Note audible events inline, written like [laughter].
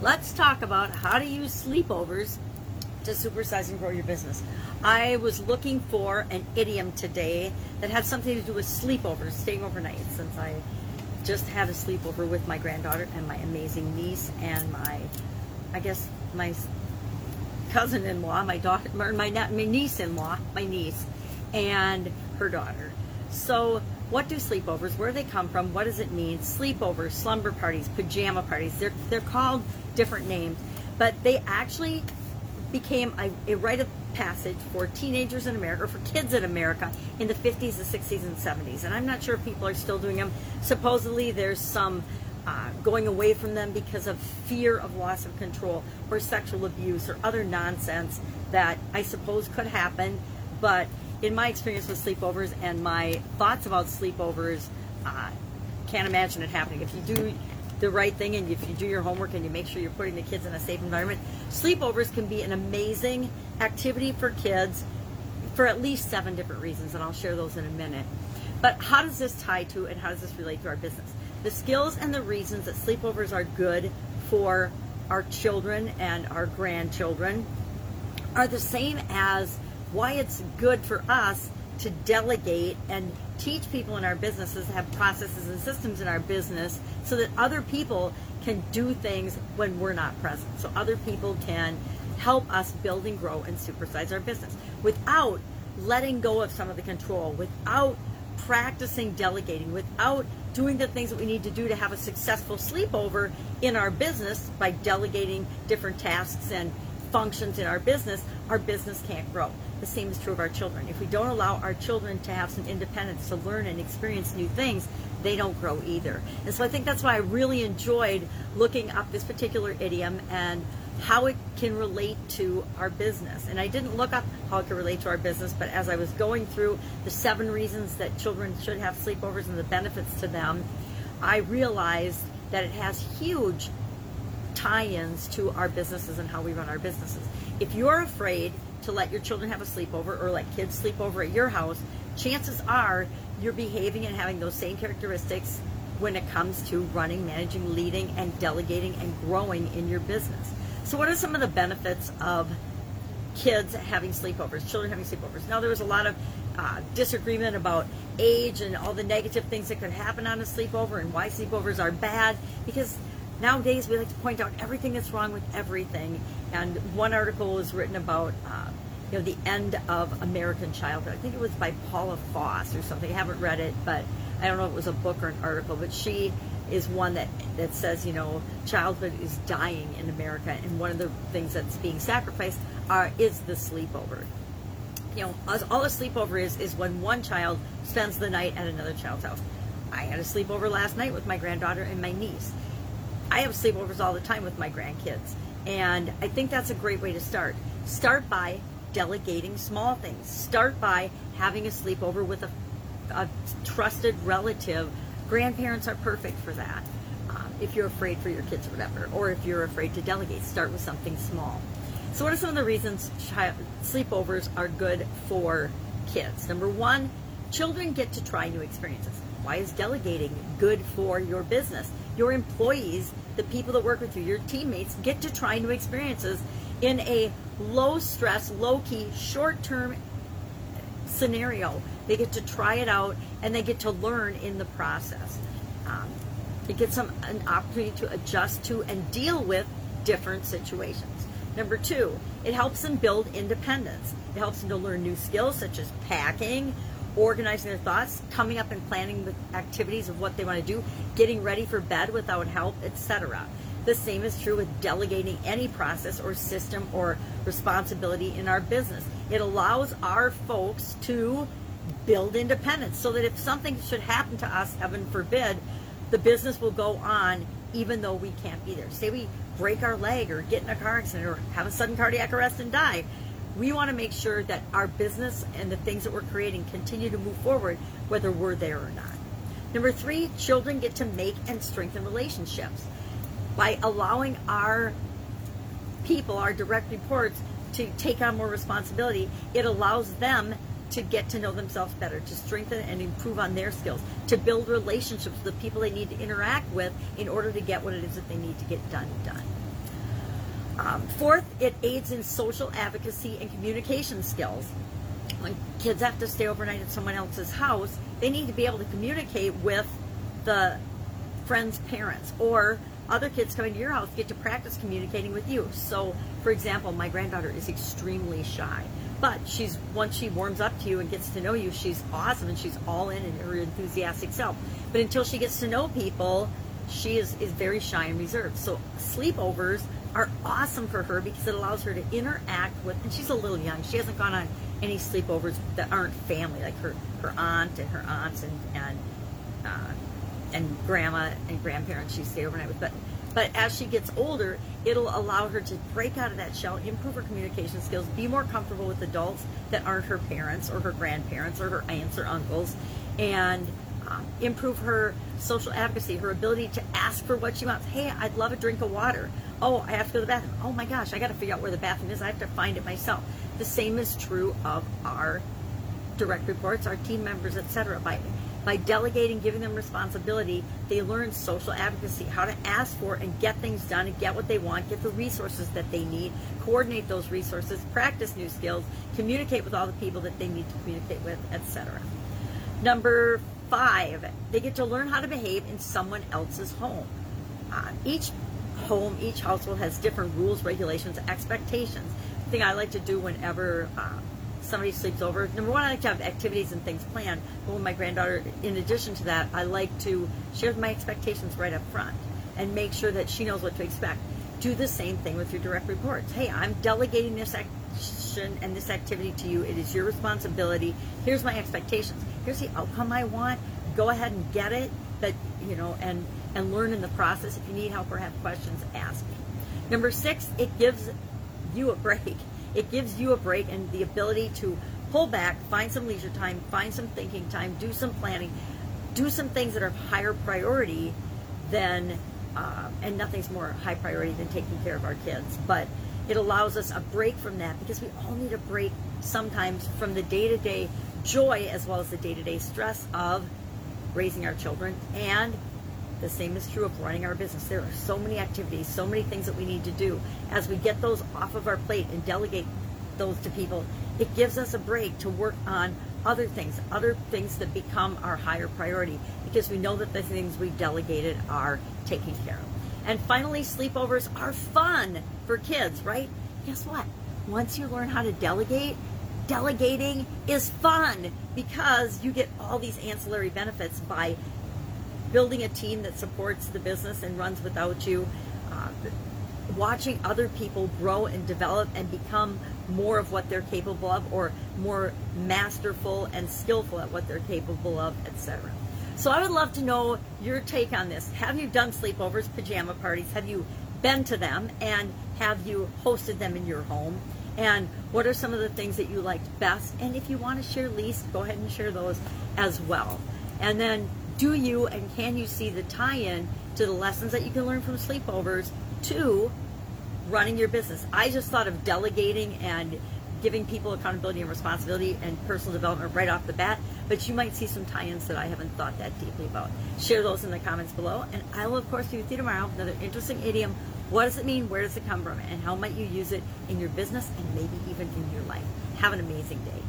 let's talk about how to use sleepovers to supersize and grow your business. I was looking for an idiom today that had something to do with sleepovers, staying overnight, since I just had a sleepover with my granddaughter and my amazing niece and my, I guess, my cousin-in-law, my daughter, my, my niece-in-law, my niece, and her daughter. So what do sleepovers? Where do they come from? What does it mean? Sleepovers, slumber parties, pajama parties. They're they're called different names, but they actually became a, a rite of passage for teenagers in America, or for kids in America in the 50s, the 60s, and 70s. And I'm not sure if people are still doing them. Supposedly, there's some uh, going away from them because of fear of loss of control or sexual abuse or other nonsense that I suppose could happen. But in my experience with sleepovers and my thoughts about sleepovers, uh, can't imagine it happening. If you do the right thing and if you do your homework and you make sure you're putting the kids in a safe environment, sleepovers can be an amazing activity for kids for at least seven different reasons, and I'll share those in a minute. But how does this tie to and how does this relate to our business? The skills and the reasons that sleepovers are good for our children and our grandchildren are the same as why it's good for us to delegate and teach people in our businesses have processes and systems in our business so that other people can do things when we're not present. So other people can help us build and grow and supersize our business without letting go of some of the control, without practicing delegating, without doing the things that we need to do to have a successful sleepover in our business by delegating different tasks and functions in our business, our business can't grow. The same is true of our children. If we don't allow our children to have some independence to learn and experience new things, they don't grow either. And so I think that's why I really enjoyed looking up this particular idiom and how it can relate to our business. And I didn't look up how it could relate to our business, but as I was going through the seven reasons that children should have sleepovers and the benefits to them, I realized that it has huge tie-ins to our businesses and how we run our businesses. If you're afraid to let your children have a sleepover or let kids sleep over at your house, chances are you're behaving and having those same characteristics when it comes to running, managing, leading, and delegating and growing in your business. So, what are some of the benefits of kids having sleepovers, children having sleepovers? Now, there was a lot of uh, disagreement about age and all the negative things that could happen on a sleepover and why sleepovers are bad because nowadays we like to point out everything that's wrong with everything. And one article was written about, uh, you know, the end of American childhood. I think it was by Paula Foss or something. I haven't read it, but I don't know if it was a book or an article. But she is one that that says, you know, childhood is dying in America, and one of the things that's being sacrificed are is the sleepover. You know, all a sleepover is is when one child spends the night at another child's house. I had a sleepover last night with my granddaughter and my niece I have sleepovers all the time with my grandkids. And I think that's a great way to start. Start by delegating small things. Start by having a sleepover with a, a trusted relative. Grandparents are perfect for that. Um, if you're afraid for your kids or whatever, or if you're afraid to delegate, start with something small. So, what are some of the reasons child, sleepovers are good for kids? Number one, children get to try new experiences. Why is delegating good for your business? Your employees the people that work with you, your teammates, get to try new experiences in a low stress, low key, short term scenario. They get to try it out and they get to learn in the process. Um, it gives them an opportunity to adjust to and deal with different situations. Number two, it helps them build independence. It helps them to learn new skills such as packing, organizing their thoughts, coming up and planning the activities of what they want to do, getting ready for bed without help, etc. The same is true with delegating any process or system or responsibility in our business. It allows our folks to build independence so that if something should happen to us, heaven forbid, the business will go on even though we can't be there. Say we break our leg or get in a car accident or have a sudden cardiac arrest and die we want to make sure that our business and the things that we're creating continue to move forward whether we're there or not. Number three, children get to make and strengthen relationships. By allowing our people, our direct reports, to take on more responsibility, it allows them to get to know themselves better, to strengthen and improve on their skills, to build relationships with the people they need to interact with in order to get what it is that they need to get done done. Um, fourth, it aids in social advocacy and communication skills. When kids have to stay overnight at someone else's house, they need to be able to communicate with the friends' parents or other kids coming to your house get to practice communicating with you. So, for example, my granddaughter is extremely shy, but she's once she warms up to you and gets to know you, she's awesome and she's all in and her enthusiastic self. But until she gets to know people, she is, is very shy and reserved. So sleepovers are awesome for her because it allows her to interact with and she's a little young. She hasn't gone on any sleepovers that aren't family, like her, her aunt and her aunts and, and uh, and grandma and grandparents she stay overnight with. But but as she gets older, it'll allow her to break out of that shell, improve her communication skills, be more comfortable with adults that aren't her parents or her grandparents or her aunts or uncles, and Um, improve her social advocacy, her ability to ask for what she wants. Hey, I'd love a drink of water. Oh, I have to go to the bathroom. Oh my gosh, I got to figure out where the bathroom is. I have to find it myself. The same is true of our direct reports, our team members, etc. By by delegating, giving them responsibility, they learn social advocacy, how to ask for and get things done and get what they want, get the resources that they need, coordinate those resources, practice new skills, communicate with all the people that they need to communicate with, etc. Number five, they get to learn how to behave in someone else's home. Uh, each home, each household has different rules, regulations, expectations. The thing I like to do whenever uh, somebody sleeps over. Number one, I like to have activities and things planned. But with my granddaughter, in addition to that, I like to share my expectations right up front and make sure that she knows what to expect. Do the same thing with your direct reports. Hey, I'm delegating this action and this activity to you. It is your responsibility. Here's my expectations. Here's the outcome I want. Go ahead and get it. But you know, and and learn in the process. If you need help or have questions, ask me. Number six, it gives you a break. [laughs] It gives you a break and the ability to pull back, find some leisure time, find some thinking time, do some planning, do some things that are of higher priority than, uh, and nothing's more high priority than taking care of our kids. But it allows us a break from that because we all need a break sometimes from the day to day joy as well as the day to day stress of raising our children and the same is true of running our business. There are so many activities, so many things that we need to do. As we get those off of our plate and delegate those to people, it gives us a break to work on other things, other things that become our higher priority because we know that the things we delegated are taken care of. And finally, sleepovers are fun for kids, right? Guess what? Once you learn how to delegate, delegating is fun because you get all these ancillary benefits by building a team that supports the business and runs without you, uh, watching other people grow and develop and become more of what they're capable of or more masterful and skillful at what they're capable of, etc. So I would love to know your take on this. Have you done sleepovers, pajama parties? Have you been to them and have you hosted them in your home? And what are some of the things that you liked best? And if you want to share least, go ahead and share those as well. And then do you and can you see the tie-in to the lessons that you can learn from sleepovers to running your business? I just thought of delegating and giving people accountability and responsibility and personal development right off the bat, but you might see some tie-ins that I haven't thought that deeply about. Share those in the comments below, and I will of course be with you tomorrow with another interesting idiom. What does it mean? Where does it come from? And how might you use it in your business and maybe even in your life? Have an amazing day.